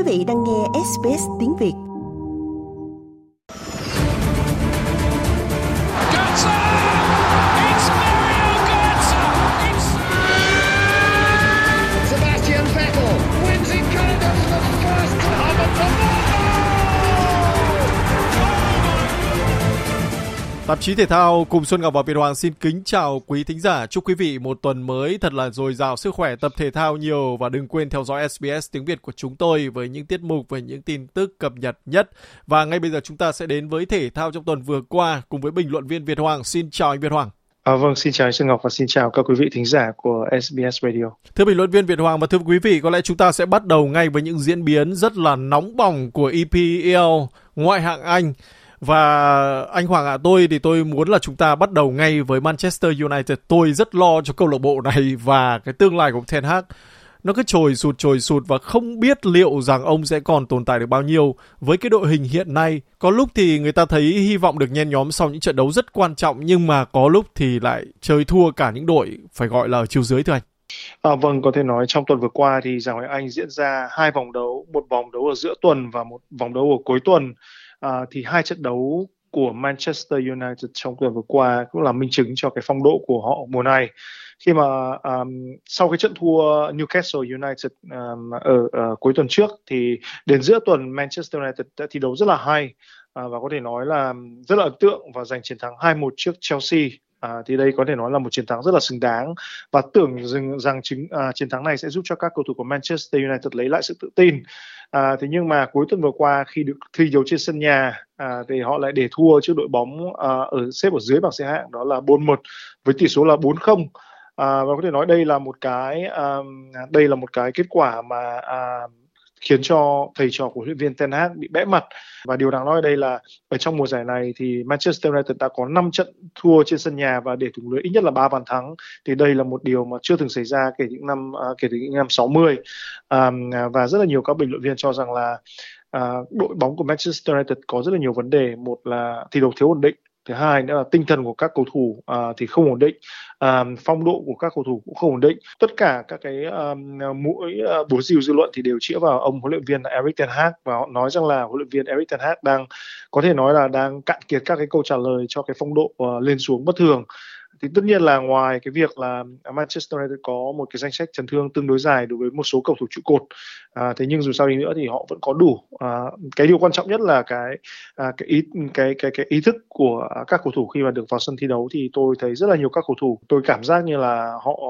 Quý vị đang nghe SBS tiếng Việt. Tạp chí Thể thao cùng Xuân Ngọc và Việt Hoàng xin kính chào quý thính giả. Chúc quý vị một tuần mới thật là dồi dào sức khỏe, tập thể thao nhiều và đừng quên theo dõi SBS tiếng Việt của chúng tôi với những tiết mục về những tin tức cập nhật nhất. Và ngay bây giờ chúng ta sẽ đến với thể thao trong tuần vừa qua cùng với bình luận viên Việt Hoàng. Xin chào anh Việt Hoàng. À, vâng, xin chào anh Xuân Ngọc và xin chào các quý vị thính giả của SBS Radio. Thưa bình luận viên Việt Hoàng và thưa quý vị, có lẽ chúng ta sẽ bắt đầu ngay với những diễn biến rất là nóng bỏng của EPL ngoại hạng Anh. Và anh Hoàng ạ, à, tôi thì tôi muốn là chúng ta bắt đầu ngay với Manchester United. Tôi rất lo cho câu lạc bộ này và cái tương lai của Ten Hag. Nó cứ trồi sụt trồi sụt và không biết liệu rằng ông sẽ còn tồn tại được bao nhiêu với cái đội hình hiện nay. Có lúc thì người ta thấy hy vọng được nhen nhóm sau những trận đấu rất quan trọng nhưng mà có lúc thì lại chơi thua cả những đội phải gọi là ở chiều dưới thưa anh. À, vâng, có thể nói trong tuần vừa qua thì giải Ngoại Anh diễn ra hai vòng đấu, một vòng đấu ở giữa tuần và một vòng đấu ở cuối tuần à, thì hai trận đấu của Manchester United trong tuần vừa qua cũng là minh chứng cho cái phong độ của họ mùa này. Khi mà um, sau cái trận thua Newcastle United um, ở, ở cuối tuần trước thì đến giữa tuần Manchester United đã thi đấu rất là hay à, và có thể nói là rất là ấn tượng và giành chiến thắng 2-1 trước Chelsea. À, thì đây có thể nói là một chiến thắng rất là xứng đáng và tưởng rằng, rằng chính à, chiến thắng này sẽ giúp cho các cầu thủ của Manchester United lấy lại sự tự tin. À, thế nhưng mà cuối tuần vừa qua khi được thi đấu trên sân nhà à, thì họ lại để thua trước đội bóng à, ở xếp ở dưới bảng xếp hạng đó là 4-1 với tỷ số là 4-0. À, và có thể nói đây là một cái um, đây là một cái kết quả mà uh, khiến cho thầy trò của huấn luyện viên Ten Hag bị bẽ mặt. Và điều đáng nói ở đây là ở trong mùa giải này thì Manchester United đã có 5 trận thua trên sân nhà và để thủng lưới ít nhất là 3 bàn thắng. Thì đây là một điều mà chưa từng xảy ra kể những năm à, kể từ những năm 60 à, và rất là nhiều các bình luận viên cho rằng là à, đội bóng của Manchester United có rất là nhiều vấn đề. Một là thi đấu thiếu ổn định thứ hai nữa là tinh thần của các cầu thủ uh, thì không ổn định. Uh, phong độ của các cầu thủ cũng không ổn định. Tất cả các cái um, mũi uh, búa rìu dư luận thì đều chĩa vào ông huấn luyện viên Eric Ten Hag và họ nói rằng là huấn luyện viên Eric Ten Hag đang có thể nói là đang cạn kiệt các cái câu trả lời cho cái phong độ uh, lên xuống bất thường thì tất nhiên là ngoài cái việc là à, Manchester United có một cái danh sách chấn thương tương đối dài đối với một số cầu thủ trụ cột à, thế nhưng dù sao đi nữa thì họ vẫn có đủ à, cái điều quan trọng nhất là cái à, cái ý cái cái cái ý thức của các cầu thủ khi mà được vào sân thi đấu thì tôi thấy rất là nhiều các cầu thủ. Tôi cảm giác như là họ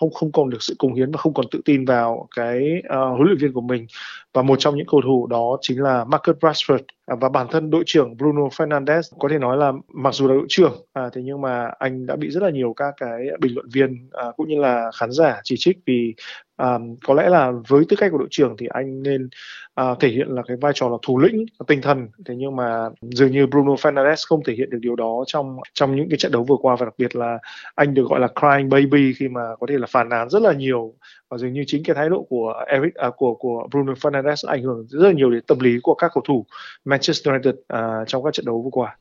không không còn được sự cống hiến và không còn tự tin vào cái uh, huấn luyện viên của mình. Và một trong những cầu thủ đó chính là Marcus Rashford à, và bản thân đội trưởng Bruno Fernandes. Có thể nói là mặc dù là đội trưởng à, thế nhưng mà anh đã bị rất là nhiều các cái bình luận viên à, cũng như là khán giả chỉ trích vì à, có lẽ là với tư cách của đội trưởng thì anh nên à, thể hiện là cái vai trò là thủ lĩnh tinh thần thế nhưng mà dường như Bruno Fernandes không thể hiện được điều đó trong trong những cái trận đấu vừa qua và đặc biệt là anh được gọi là crying baby khi mà có thể là phản nàn rất là nhiều và dường như chính cái thái độ của Eric à, của của Bruno Fernandes ảnh hưởng rất là nhiều đến tâm lý của các cầu thủ Manchester United à, trong các trận đấu vừa qua.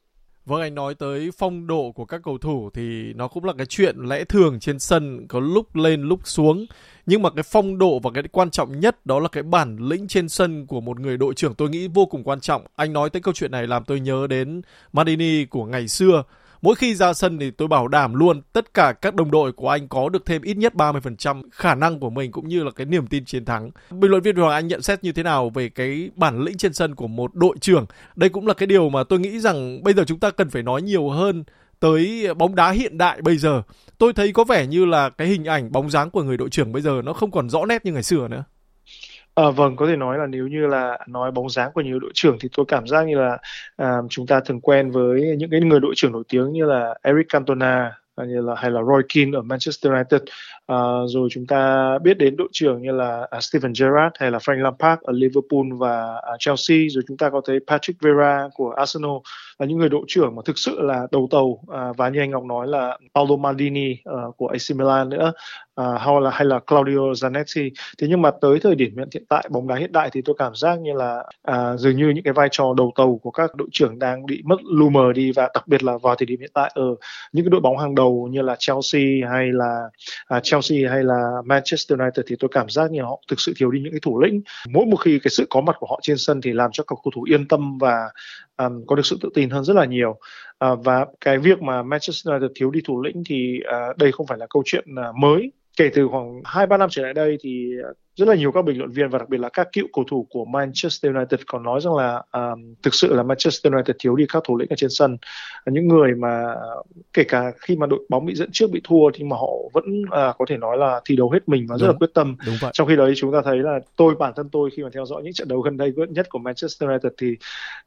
Vâng anh nói tới phong độ của các cầu thủ thì nó cũng là cái chuyện lẽ thường trên sân, có lúc lên, lúc xuống nhưng mà cái phong độ và cái quan trọng nhất đó là cái bản lĩnh trên sân của một người đội trưởng tôi nghĩ vô cùng quan trọng. Anh nói tới câu chuyện này làm tôi nhớ đến Madini của ngày xưa Mỗi khi ra sân thì tôi bảo đảm luôn, tất cả các đồng đội của anh có được thêm ít nhất 30% khả năng của mình cũng như là cái niềm tin chiến thắng. Bình luận viên Hoàng Anh nhận xét như thế nào về cái bản lĩnh trên sân của một đội trưởng? Đây cũng là cái điều mà tôi nghĩ rằng bây giờ chúng ta cần phải nói nhiều hơn tới bóng đá hiện đại bây giờ. Tôi thấy có vẻ như là cái hình ảnh bóng dáng của người đội trưởng bây giờ nó không còn rõ nét như ngày xưa nữa. À, vâng, có thể nói là nếu như là nói bóng dáng của nhiều đội trưởng thì tôi cảm giác như là à, chúng ta thường quen với những cái người đội trưởng nổi tiếng như là Eric Cantona à, như là hay là Roy Keane ở Manchester United à, rồi chúng ta biết đến đội trưởng như là à, Steven Gerrard hay là Frank Lampard ở Liverpool và à, Chelsea. Rồi chúng ta có thấy Patrick Vieira của Arsenal là những người đội trưởng mà thực sự là đầu tàu à, và như anh Ngọc nói là Paolo Maldini uh, của AC Milan nữa à, hay là hay là Claudio Zanetti. Thế nhưng mà tới thời điểm hiện tại bóng đá hiện đại thì tôi cảm giác như là à, dường như những cái vai trò đầu tàu của các đội trưởng đang bị mất lu mờ đi và đặc biệt là vào thời điểm hiện tại ở những cái đội bóng hàng đầu như là Chelsea hay là à, Chelsea Chelsea hay là Manchester United thì tôi cảm giác như họ thực sự thiếu đi những cái thủ lĩnh. Mỗi một khi cái sự có mặt của họ trên sân thì làm cho các cầu thủ yên tâm và um, có được sự tự tin hơn rất là nhiều. Uh, và cái việc mà Manchester United thiếu đi thủ lĩnh thì uh, đây không phải là câu chuyện uh, mới. Kể từ khoảng hai ba năm trở lại đây thì rất là nhiều các bình luận viên và đặc biệt là các cựu cầu thủ của Manchester United còn nói rằng là um, thực sự là Manchester United thiếu đi các thủ lĩnh ở trên sân những người mà kể cả khi mà đội bóng bị dẫn trước bị thua thì mà họ vẫn uh, có thể nói là thi đấu hết mình và rất đúng, là quyết tâm đúng vậy. trong khi đấy chúng ta thấy là tôi bản thân tôi khi mà theo dõi những trận đấu gần đây nhất của Manchester United thì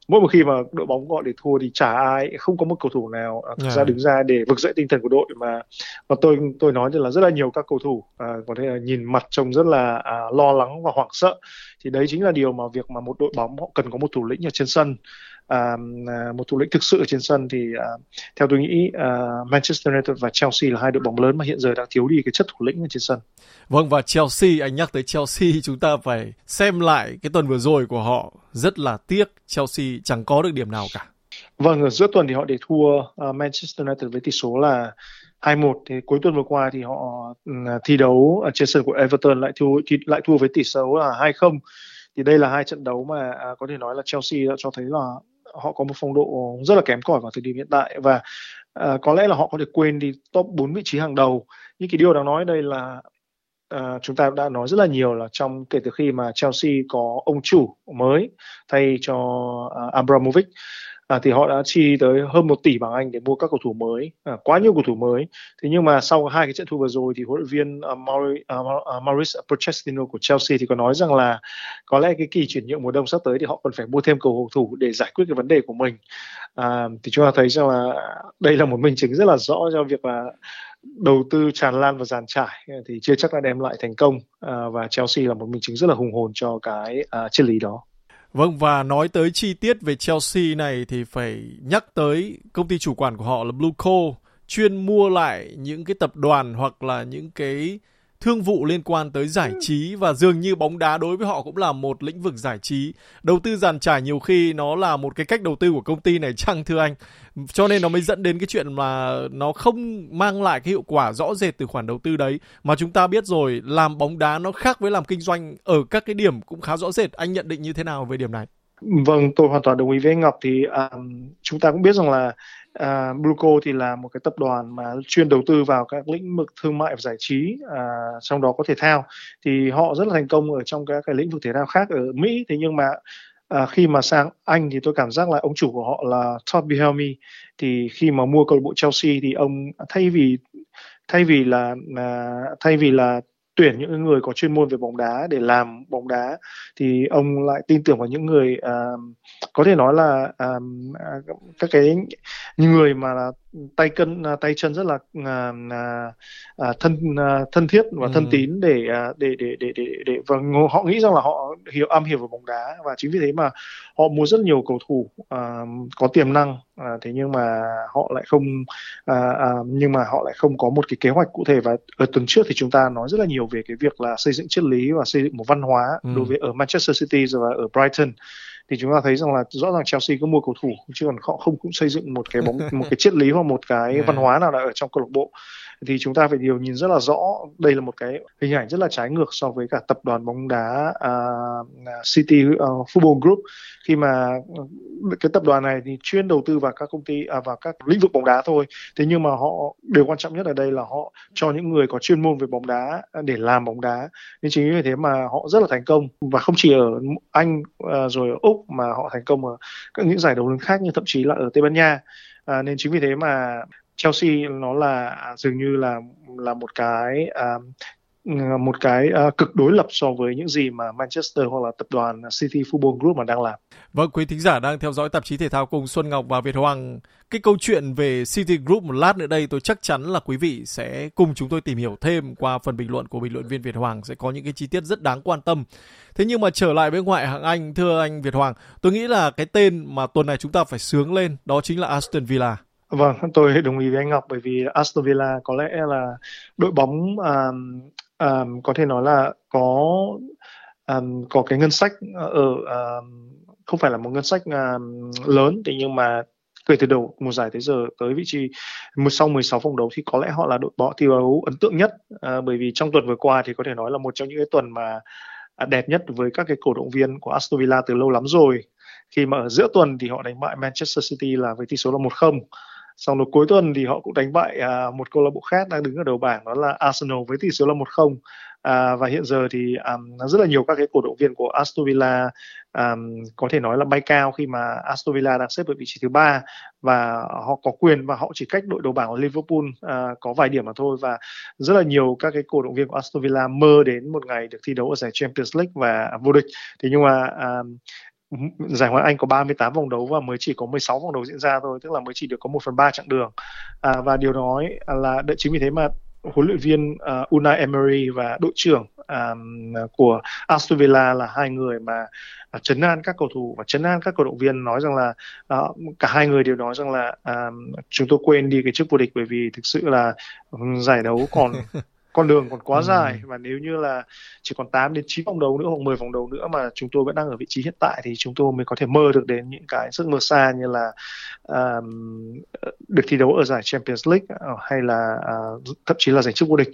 mỗi một khi mà đội bóng gọi để thua thì chả ai không có một cầu thủ nào uh, yeah. ra đứng ra để vực dậy tinh thần của đội mà và tôi tôi nói là rất là nhiều các cầu thủ uh, có thể là nhìn mặt trông rất là lo lắng và hoảng sợ thì đấy chính là điều mà việc mà một đội bóng họ cần có một thủ lĩnh ở trên sân à, một thủ lĩnh thực sự ở trên sân thì à, theo tôi nghĩ à, Manchester United và Chelsea là hai đội bóng lớn mà hiện giờ đang thiếu đi cái chất thủ lĩnh ở trên sân. Vâng và Chelsea anh nhắc tới Chelsea chúng ta phải xem lại cái tuần vừa rồi của họ rất là tiếc Chelsea chẳng có được điểm nào cả. Vâng ở giữa tuần thì họ để thua uh, Manchester United với tỷ số là 2-1 thì cuối tuần vừa qua thì họ ừ, thi đấu ở trên sân của Everton lại thua thì lại thua với tỷ số là 2-0 thì đây là hai trận đấu mà à, có thể nói là Chelsea đã cho thấy là họ có một phong độ rất là kém cỏi vào thời điểm hiện tại. Và à, có lẽ là họ có thể quên đi top 4 vị trí hàng đầu. Nhưng cái điều đáng nói đây là à, chúng ta đã nói rất là nhiều là trong kể từ khi mà Chelsea có ông chủ mới thay cho à, Abramovich à, thì họ đã chi tới hơn một tỷ bảng Anh để mua các cầu thủ mới, à, quá nhiều cầu thủ mới. Thế nhưng mà sau hai cái trận thua vừa rồi thì huấn luyện viên à, uh, Maurice, uh, à, à, Maurice Pochettino của Chelsea thì có nói rằng là có lẽ cái kỳ chuyển nhượng mùa đông sắp tới thì họ cần phải mua thêm cầu thủ để giải quyết cái vấn đề của mình. À, thì chúng ta thấy rằng là đây là một minh chứng rất là rõ cho việc là đầu tư tràn lan và giàn trải thì chưa chắc đã đem lại thành công à, và Chelsea là một minh chứng rất là hùng hồn cho cái à, triết lý đó. Vâng và nói tới chi tiết về Chelsea này thì phải nhắc tới công ty chủ quản của họ là Blueco chuyên mua lại những cái tập đoàn hoặc là những cái thương vụ liên quan tới giải trí và dường như bóng đá đối với họ cũng là một lĩnh vực giải trí. Đầu tư giàn trải nhiều khi nó là một cái cách đầu tư của công ty này chăng thưa anh? Cho nên nó mới dẫn đến cái chuyện mà nó không mang lại cái hiệu quả rõ rệt từ khoản đầu tư đấy. Mà chúng ta biết rồi, làm bóng đá nó khác với làm kinh doanh ở các cái điểm cũng khá rõ rệt. Anh nhận định như thế nào về điểm này? Vâng, tôi hoàn toàn đồng ý với anh Ngọc. Thì um, chúng ta cũng biết rằng là À, uh, Bluco thì là một cái tập đoàn mà chuyên đầu tư vào các lĩnh vực thương mại và giải trí, uh, trong đó có thể thao. Thì họ rất là thành công ở trong các cái lĩnh vực thể thao khác ở Mỹ. Thế nhưng mà à, khi mà sang Anh thì tôi cảm giác là ông chủ của họ là Todd Bihelmi thì khi mà mua câu lạc bộ Chelsea thì ông thay vì thay vì là à, thay vì là tuyển những người có chuyên môn về bóng đá để làm bóng đá thì ông lại tin tưởng vào những người uh, có thể nói là uh, các cái người mà là tay cân tay chân rất là uh, uh, thân uh, thân thiết và ừ. thân tín để, uh, để để để để để và họ nghĩ rằng là họ hiểu am hiểu về bóng đá và chính vì thế mà họ mua rất nhiều cầu thủ uh, có tiềm năng uh, thế nhưng mà họ lại không uh, uh, nhưng mà họ lại không có một cái kế hoạch cụ thể và ở tuần trước thì chúng ta nói rất là nhiều về cái việc là xây dựng triết lý và xây dựng một văn hóa ừ. đối với ở Manchester City và ở Brighton. Thì chúng ta thấy rằng là rõ ràng Chelsea có mua cầu thủ chứ còn họ không cũng xây dựng một cái bóng một cái triết lý hoặc một cái văn hóa nào đó ở trong câu lạc bộ thì chúng ta phải điều nhìn rất là rõ. Đây là một cái hình ảnh rất là trái ngược so với cả tập đoàn bóng đá uh, City uh, Football Group. Khi mà ừ, cái tập đoàn này thì chuyên đầu tư vào các công ty à, vào các lĩnh vực bóng đá thôi. Thế nhưng mà họ điều quan trọng nhất ở đây là họ cho những người có chuyên môn về bóng đá để làm bóng đá. Nên chính vì thế mà họ rất là thành công. Và không chỉ ở Anh uh, rồi ở Úc mà họ thành công ở các những giải đấu lớn khác như thậm chí là ở Tây Ban Nha. À, nên chính vì thế mà Chelsea nó là dường như là là một cái uh, một cái uh, cực đối lập so với những gì mà Manchester hoặc là tập đoàn City Football Group mà đang làm. Vâng, quý thính giả đang theo dõi tạp chí thể thao cùng Xuân Ngọc và Việt Hoàng. Cái câu chuyện về City Group một lát nữa đây tôi chắc chắn là quý vị sẽ cùng chúng tôi tìm hiểu thêm qua phần bình luận của bình luận viên Việt Hoàng sẽ có những cái chi tiết rất đáng quan tâm. Thế nhưng mà trở lại với ngoại hạng Anh, thưa anh Việt Hoàng, tôi nghĩ là cái tên mà tuần này chúng ta phải sướng lên đó chính là Aston Villa. Vâng, tôi đồng ý với anh Ngọc bởi vì Aston Villa có lẽ là đội bóng um, um, có thể nói là có um, có cái ngân sách ờ, ở um, không phải là một ngân sách um, lớn thì nhưng mà kể từ đầu mùa giải tới giờ tới vị trí sau 16 vòng đấu thì có lẽ họ là đội bóng thi đấu ấn tượng nhất à, bởi vì trong tuần vừa qua thì có thể nói là một trong những cái tuần mà à, đẹp nhất với các cái cổ động viên của Aston Villa từ lâu lắm rồi. Khi mà ở giữa tuần thì họ đánh bại Manchester City là với tỷ số là 1-0 sau rồi cuối tuần thì họ cũng đánh bại à, một câu lạc bộ khác đang đứng ở đầu bảng đó là Arsenal với tỷ số là 1-0 à, và hiện giờ thì um, rất là nhiều các cái cổ động viên của Aston Villa um, có thể nói là bay cao khi mà Aston Villa đang xếp ở vị trí thứ ba. Và họ có quyền và họ chỉ cách đội đầu bảng của Liverpool uh, có vài điểm mà thôi. Và rất là nhiều các cái cổ động viên của Aston Villa mơ đến một ngày được thi đấu ở giải Champions League và vô địch. Thì nhưng mà um, giải Ngoại Anh có 38 vòng đấu và mới chỉ có 16 vòng đấu diễn ra thôi, tức là mới chỉ được có 1 phần 3 chặng đường. À, và điều nói là đợi chính vì thế mà huấn luyện viên uh, Unai Emery và đội trưởng um, của Aston Villa là hai người mà à, uh, chấn an các cầu thủ và chấn an các cổ động viên nói rằng là uh, cả hai người đều nói rằng là um, chúng tôi quên đi cái chức vô địch bởi vì thực sự là giải đấu còn con đường còn quá ừ. dài và nếu như là chỉ còn 8 đến 9 vòng đấu nữa hoặc 10 vòng đấu nữa mà chúng tôi vẫn đang ở vị trí hiện tại thì chúng tôi mới có thể mơ được đến những cái giấc mơ xa như là um, được thi đấu ở giải Champions League uh, hay là uh, thậm chí là giành chức vô địch.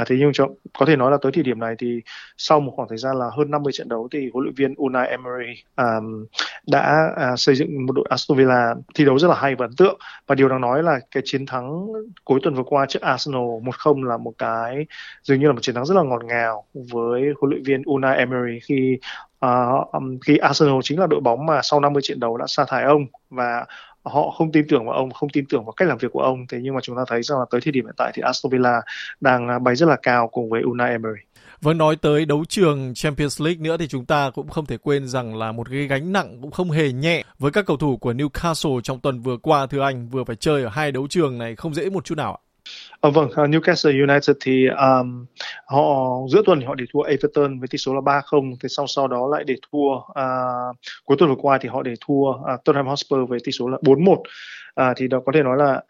Uh, thế nhưng cho, có thể nói là tới thời điểm này thì sau một khoảng thời gian là hơn 50 trận đấu thì huấn luyện viên Unai Emery um, đã uh, xây dựng một đội Aston Villa thi đấu rất là hay và ấn tượng và điều đáng nói là cái chiến thắng cuối tuần vừa qua trước Arsenal 1-0 là một cái dường như là một chiến thắng rất là ngọt ngào với huấn luyện viên Unai Emery khi uh, khi Arsenal chính là đội bóng mà sau 50 trận đấu đã sa thải ông và họ không tin tưởng vào ông không tin tưởng vào cách làm việc của ông thế nhưng mà chúng ta thấy rằng là tới thời điểm hiện tại thì Aston Villa đang à, bay rất là cao cùng với Unai Emery Vâng nói tới đấu trường Champions League nữa thì chúng ta cũng không thể quên rằng là một cái gánh nặng cũng không hề nhẹ với các cầu thủ của Newcastle trong tuần vừa qua thưa anh vừa phải chơi ở hai đấu trường này không dễ một chút nào ạ. À, vâng, ờ, Newcastle United thì um, họ giữa tuần thì họ để thua Everton với tỷ số là 3-0, thế sau sau đó lại để thua uh, cuối tuần vừa qua thì họ để thua uh, Tottenham Hotspur với tỷ số là 4-1. Uh, thì đó có thể nói là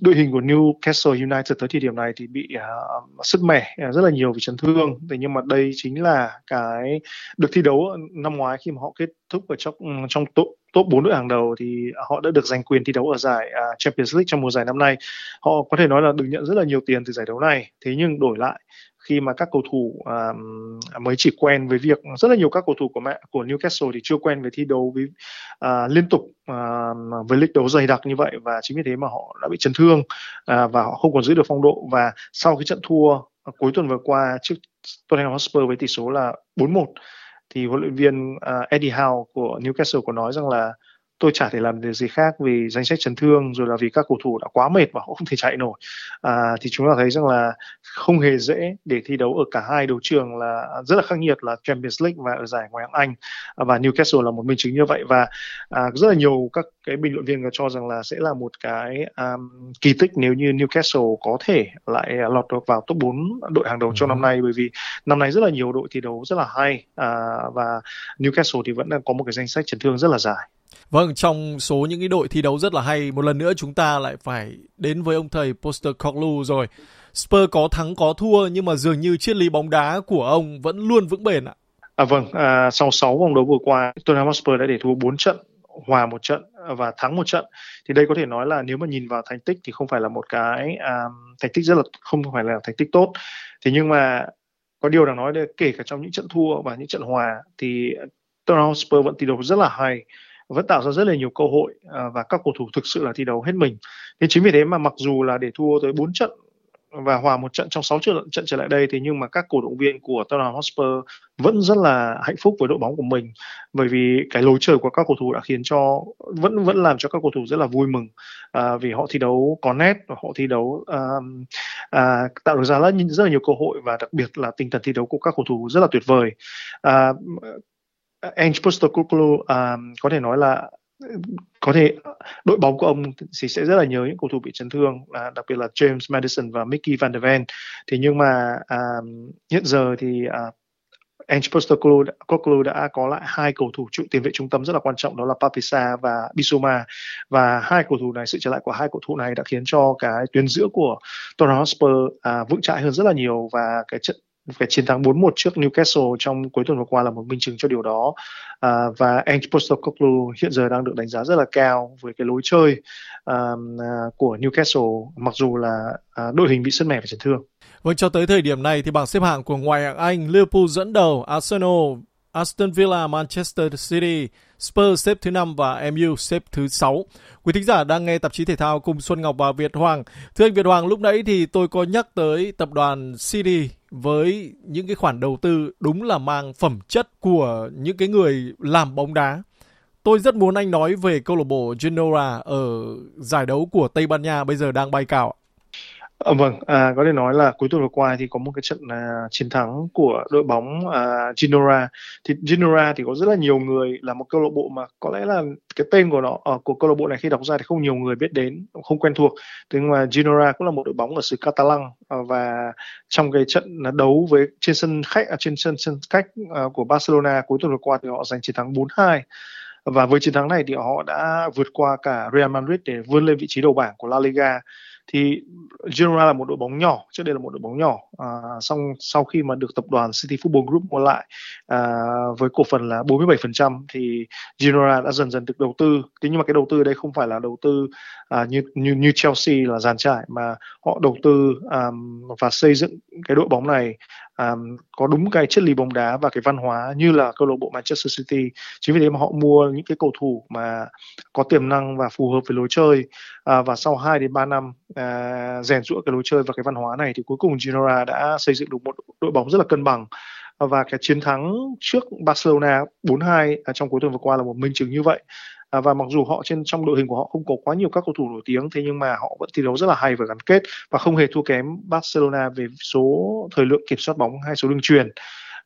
đội hình của Newcastle United tới thời điểm này thì bị uh, sứt mẻ uh, rất là nhiều vì chấn thương. Thế nhưng mà đây chính là cái được thi đấu năm ngoái khi mà họ kết thúc ở trong trong tổ top 4 đội hàng đầu thì à, họ đã được giành quyền thi đấu ở giải uh, Champions League trong mùa giải năm nay. Họ có thể nói là được nhận rất là nhiều tiền từ giải đấu này. Thế nhưng đổi lại khi mà các cầu thủ uh, mới chỉ quen với việc rất là nhiều các cầu thủ của mẹ của Newcastle thì chưa quen với thi đấu với uh, liên tục uh, với lịch đấu dày đặc như vậy và chính vì thế mà họ đã bị chấn thương uh, và họ không còn giữ được phong độ và sau cái trận thua uh, cuối tuần vừa qua trước Tottenham Hotspur với tỷ số là 4-1 thì huấn luyện viên uh, Eddie Howe của Newcastle có nói rằng là tôi chả thể làm được gì khác vì danh sách chấn thương rồi là vì các cầu thủ đã quá mệt và họ không thể chạy nổi à, thì chúng ta thấy rằng là không hề dễ để thi đấu ở cả hai đấu trường là rất là khắc nghiệt là Champions League và ở giải Ngoại hạng Anh và Newcastle là một minh chứng như vậy và à, rất là nhiều các cái bình luận viên cho rằng là sẽ là một cái um, kỳ tích nếu như Newcastle có thể lại lọt được vào top 4 đội hàng đầu ừ. trong năm nay bởi vì năm nay rất là nhiều đội thi đấu rất là hay à, và Newcastle thì vẫn đang có một cái danh sách chấn thương rất là dài. Vâng, trong số những cái đội thi đấu rất là hay, một lần nữa chúng ta lại phải đến với ông thầy Postecoglou rồi. Spurs có thắng có thua nhưng mà dường như triết lý bóng đá của ông vẫn luôn vững bền ạ. À vâng, à, sau 6 vòng đấu vừa qua, Tottenham Hotspur đã để thua 4 trận, hòa một trận và thắng một trận. Thì đây có thể nói là nếu mà nhìn vào thành tích thì không phải là một cái à, thành tích rất là không phải là thành tích tốt. Thế nhưng mà có điều đáng nói là kể cả trong những trận thua và những trận hòa thì Tottenham Hotspur vẫn thi đấu rất là hay vẫn tạo ra rất là nhiều cơ hội à, và các cầu thủ thực sự là thi đấu hết mình. Thế chính vì thế mà mặc dù là để thua tới 4 trận và hòa một trận trong 6 trận trận trở lại đây thì nhưng mà các cổ động viên của Tottenham Hotspur vẫn rất là hạnh phúc với đội bóng của mình bởi vì cái lối chơi của các cầu thủ đã khiến cho vẫn vẫn làm cho các cầu thủ rất là vui mừng à, vì họ thi đấu có nét và họ thi đấu à, à, tạo được ra rất, rất là nhiều cơ hội và đặc biệt là tinh thần thi đấu của các cầu thủ rất là tuyệt vời à, Ange Postecoglou uh, có thể nói là có thể đội bóng của ông thì sẽ rất là nhớ những cầu thủ bị chấn thương à, đặc biệt là James Madison và Mickey Van der Ven. Thì nhưng mà à, hiện giờ thì à, Ange Postecoglou đã có lại hai cầu thủ trụ tiền vệ trung tâm rất là quan trọng đó là Papisa và Bissouma. Và hai cầu thủ này sự trở lại của hai cầu thủ này đã khiến cho cái tuyến giữa của Tottenham Hotspur à, vững chãi hơn rất là nhiều và cái trận cái chiến thắng 4-1 trước Newcastle trong cuối tuần vừa qua là một minh chứng cho điều đó à, và Ange Postecoglou hiện giờ đang được đánh giá rất là cao với cái lối chơi à, của Newcastle mặc dù là à, đội hình bị sứt mẻ và chấn thương. Vâng, cho tới thời điểm này thì bảng xếp hạng của ngoại hạng Anh, Liverpool dẫn đầu, Arsenal, Aston Villa, Manchester City, Spurs xếp thứ 5 và MU xếp thứ 6. Quý thính giả đang nghe tạp chí thể thao cùng Xuân Ngọc và Việt Hoàng. Thưa anh Việt Hoàng, lúc nãy thì tôi có nhắc tới tập đoàn City với những cái khoản đầu tư đúng là mang phẩm chất của những cái người làm bóng đá. Tôi rất muốn anh nói về câu lạc bộ Genoa ở giải đấu của Tây Ban Nha bây giờ đang bay cao. À, vâng, à, có thể nói là cuối tuần vừa qua thì có một cái trận à, chiến thắng của đội bóng à, Genoa. Thì Genoa thì có rất là nhiều người là một câu lạc bộ mà có lẽ là cái tên của nó ở của câu lạc bộ này khi đọc ra thì không nhiều người biết đến, không quen thuộc. Thế nhưng mà Genoa cũng là một đội bóng ở xứ Catalan à, và trong cái trận đấu với trên sân khách à, trên sân sân khách à, của Barcelona cuối tuần vừa qua thì họ giành chiến thắng 4-2 và với chiến thắng này thì họ đã vượt qua cả Real Madrid để vươn lên vị trí đầu bảng của La Liga thì Girona là một đội bóng nhỏ trước đây là một đội bóng nhỏ. À, xong sau khi mà được tập đoàn City Football Group mua lại à, với cổ phần là 47% thì Girona đã dần dần được đầu tư. Thế nhưng mà cái đầu tư đây không phải là đầu tư à, như như như Chelsea là giàn trải mà họ đầu tư à, và xây dựng cái đội bóng này um, có đúng cái chất lý bóng đá và cái văn hóa như là câu lạc bộ Manchester City. Chính vì thế mà họ mua những cái cầu thủ mà có tiềm năng và phù hợp với lối chơi. Uh, và sau 2 đến 3 năm à, rèn rũa cái lối chơi và cái văn hóa này thì cuối cùng Girona đã xây dựng được một đội bóng rất là cân bằng. Và cái chiến thắng trước Barcelona 4-2 à, trong cuối tuần vừa qua là một minh chứng như vậy à, và mặc dù họ trên trong đội hình của họ không có quá nhiều các cầu thủ nổi tiếng thế nhưng mà họ vẫn thi đấu rất là hay và gắn kết và không hề thua kém Barcelona về số thời lượng kiểm soát bóng hay số đường truyền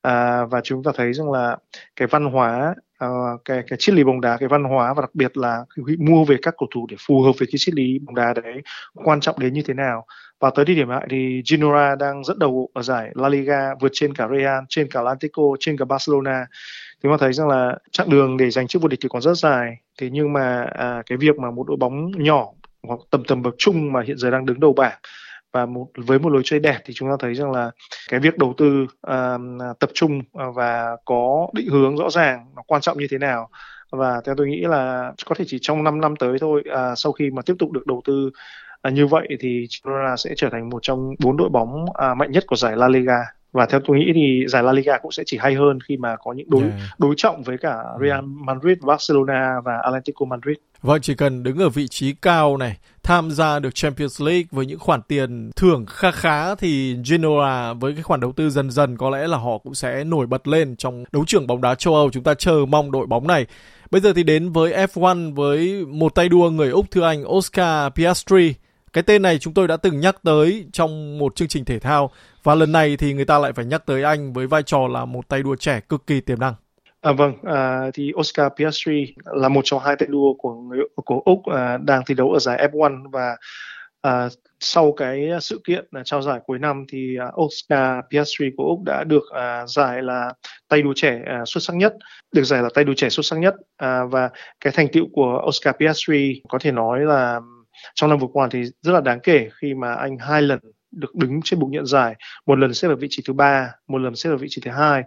à, và chúng ta thấy rằng là cái văn hóa uh, cái cái triết lý bóng đá cái văn hóa và đặc biệt là mua về các cầu thủ để phù hợp với cái triết lý bóng đá đấy quan trọng đến như thế nào. Và tới thời điểm này thì Genoa đang dẫn đầu ở giải La Liga vượt trên cả Real trên cả Atlético trên cả Barcelona. Thì ta thấy rằng là chặng đường để giành chức vô địch thì còn rất dài. Thế nhưng mà à, cái việc mà một đội bóng nhỏ hoặc tầm tầm bậc trung mà hiện giờ đang đứng đầu bảng và một với một lối chơi đẹp thì chúng ta thấy rằng là cái việc đầu tư uh, tập trung à, và có định hướng rõ ràng nó quan trọng như thế nào. Và theo tôi nghĩ là có thể chỉ trong 5 năm tới thôi à, sau khi mà tiếp tục được đầu tư à, như vậy thì Girona sẽ trở thành một trong bốn đội bóng à, mạnh nhất của giải La Liga và theo tôi nghĩ thì giải La Liga cũng sẽ chỉ hay hơn khi mà có những đối yeah. đối trọng với cả Real Madrid, Barcelona và Atletico Madrid. Vâng, chỉ cần đứng ở vị trí cao này, tham gia được Champions League với những khoản tiền thưởng khá khá thì Genoa với cái khoản đầu tư dần dần có lẽ là họ cũng sẽ nổi bật lên trong đấu trường bóng đá châu Âu. Chúng ta chờ mong đội bóng này. Bây giờ thì đến với F1 với một tay đua người Úc thưa anh Oscar Piastri. Cái tên này chúng tôi đã từng nhắc tới trong một chương trình thể thao và lần này thì người ta lại phải nhắc tới anh với vai trò là một tay đua trẻ cực kỳ tiềm năng. À, vâng, à, thì Oscar Piastri là một trong hai tay đua của người của Úc à, đang thi đấu ở giải F1 và à, sau cái sự kiện là trao giải cuối năm thì à, Oscar Piastri của Úc đã được à, giải là tay đua trẻ à, xuất sắc nhất, được giải là tay đua trẻ xuất sắc nhất à, và cái thành tựu của Oscar Piastri có thể nói là trong năm vừa qua thì rất là đáng kể khi mà anh hai lần được đứng trên bục nhận giải. Một lần xếp ở vị trí thứ ba một lần xếp ở vị trí thứ hai.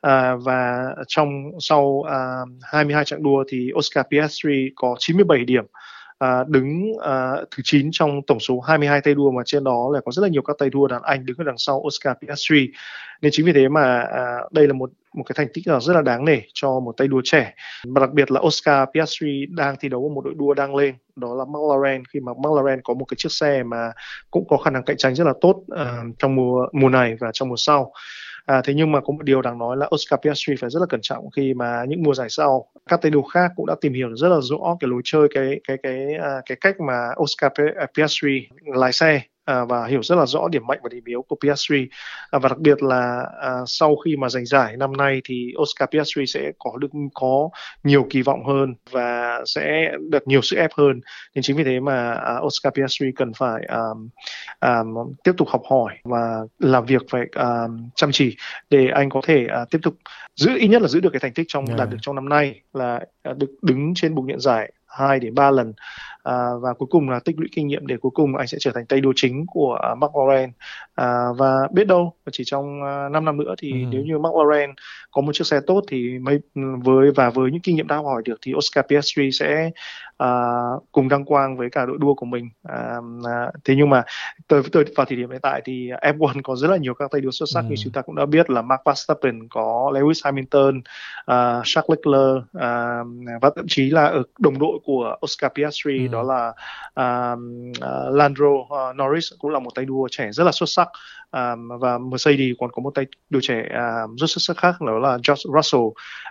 À, và trong sau à, 22 trận đua thì Oscar Piastri có 97 điểm à, đứng à, thứ 9 trong tổng số 22 tay đua mà trên đó là có rất là nhiều các tay đua đàn Anh đứng ở đằng sau Oscar Piastri. Nên chính vì thế mà à, đây là một một cái thành tích là rất là đáng nể cho một tay đua trẻ. Và đặc biệt là Oscar Piastri đang thi đấu ở một đội đua đang lên đó là McLaren. Khi mà McLaren có một cái chiếc xe mà cũng có khả năng cạnh tranh rất là tốt uh, trong mùa mùa này và trong mùa sau. À, thế nhưng mà có một điều đáng nói là Oscar Piastri phải rất là cẩn trọng khi mà những mùa giải sau các tay đua khác cũng đã tìm hiểu rất là rõ cái lối chơi cái cái cái cái, cái cách mà Oscar à, Piastri lái xe à, và hiểu rất là rõ điểm mạnh và điểm yếu của Piastri à, và đặc biệt là à, sau khi mà giành giải năm nay thì Oscar Piastri sẽ có được có nhiều kỳ vọng hơn và sẽ được nhiều sức ép hơn. Nên chính vì thế mà à, Oscar Piastri cần phải à, à, tiếp tục học hỏi và làm việc phải à, chăm chỉ để anh có thể à, tiếp tục giữ ít nhất là giữ được cái thành tích trong yeah. đạt được trong năm nay là à, được đứng trên bục nhận giải 2 đến 3 lần à, và cuối cùng là tích lũy kinh nghiệm để cuối cùng anh sẽ trở thành tay đua chính của uh, McLaren à, và biết đâu chỉ trong uh, 5 năm nữa thì ừ. nếu như McLaren có một chiếc xe tốt thì mấy với và với những kinh nghiệm đã hỏi được thì Oscar Piastri sẽ uh, cùng đăng quang với cả đội đua của mình uh, uh, thế nhưng mà tới, tới vào thời điểm hiện tại thì F1 có rất là nhiều các tay đua xuất sắc ừ. như chúng ta cũng đã biết là Max Verstappen có Lewis Hamilton, uh, Charles Leclerc uh, và thậm chí là ở đồng đội của Oscar Piastri ừ. Đó là uh, uh, Landro uh, Norris cũng là một tay đua trẻ rất là xuất sắc uh, và Mercedes còn có một tay đua trẻ uh, rất xuất sắc khác đó là George Russell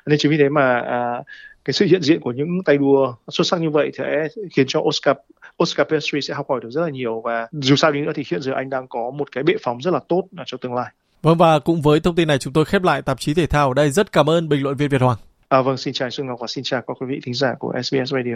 nên chính vì thế mà uh, cái sự hiện diện của những tay đua xuất sắc như vậy sẽ khiến cho Oscar Oscar Piastri sẽ học hỏi được rất là nhiều và dù sao đi nữa thì hiện giờ anh đang có một cái bệ phóng rất là tốt cho tương lai. Vâng và cũng với thông tin này chúng tôi khép lại tạp chí thể thao ở đây. Rất cảm ơn bình luận viên Việt Hoàng. À, vâng, xin chào Xuân Ngọc và xin chào các quý vị thính giả của SBS Radio.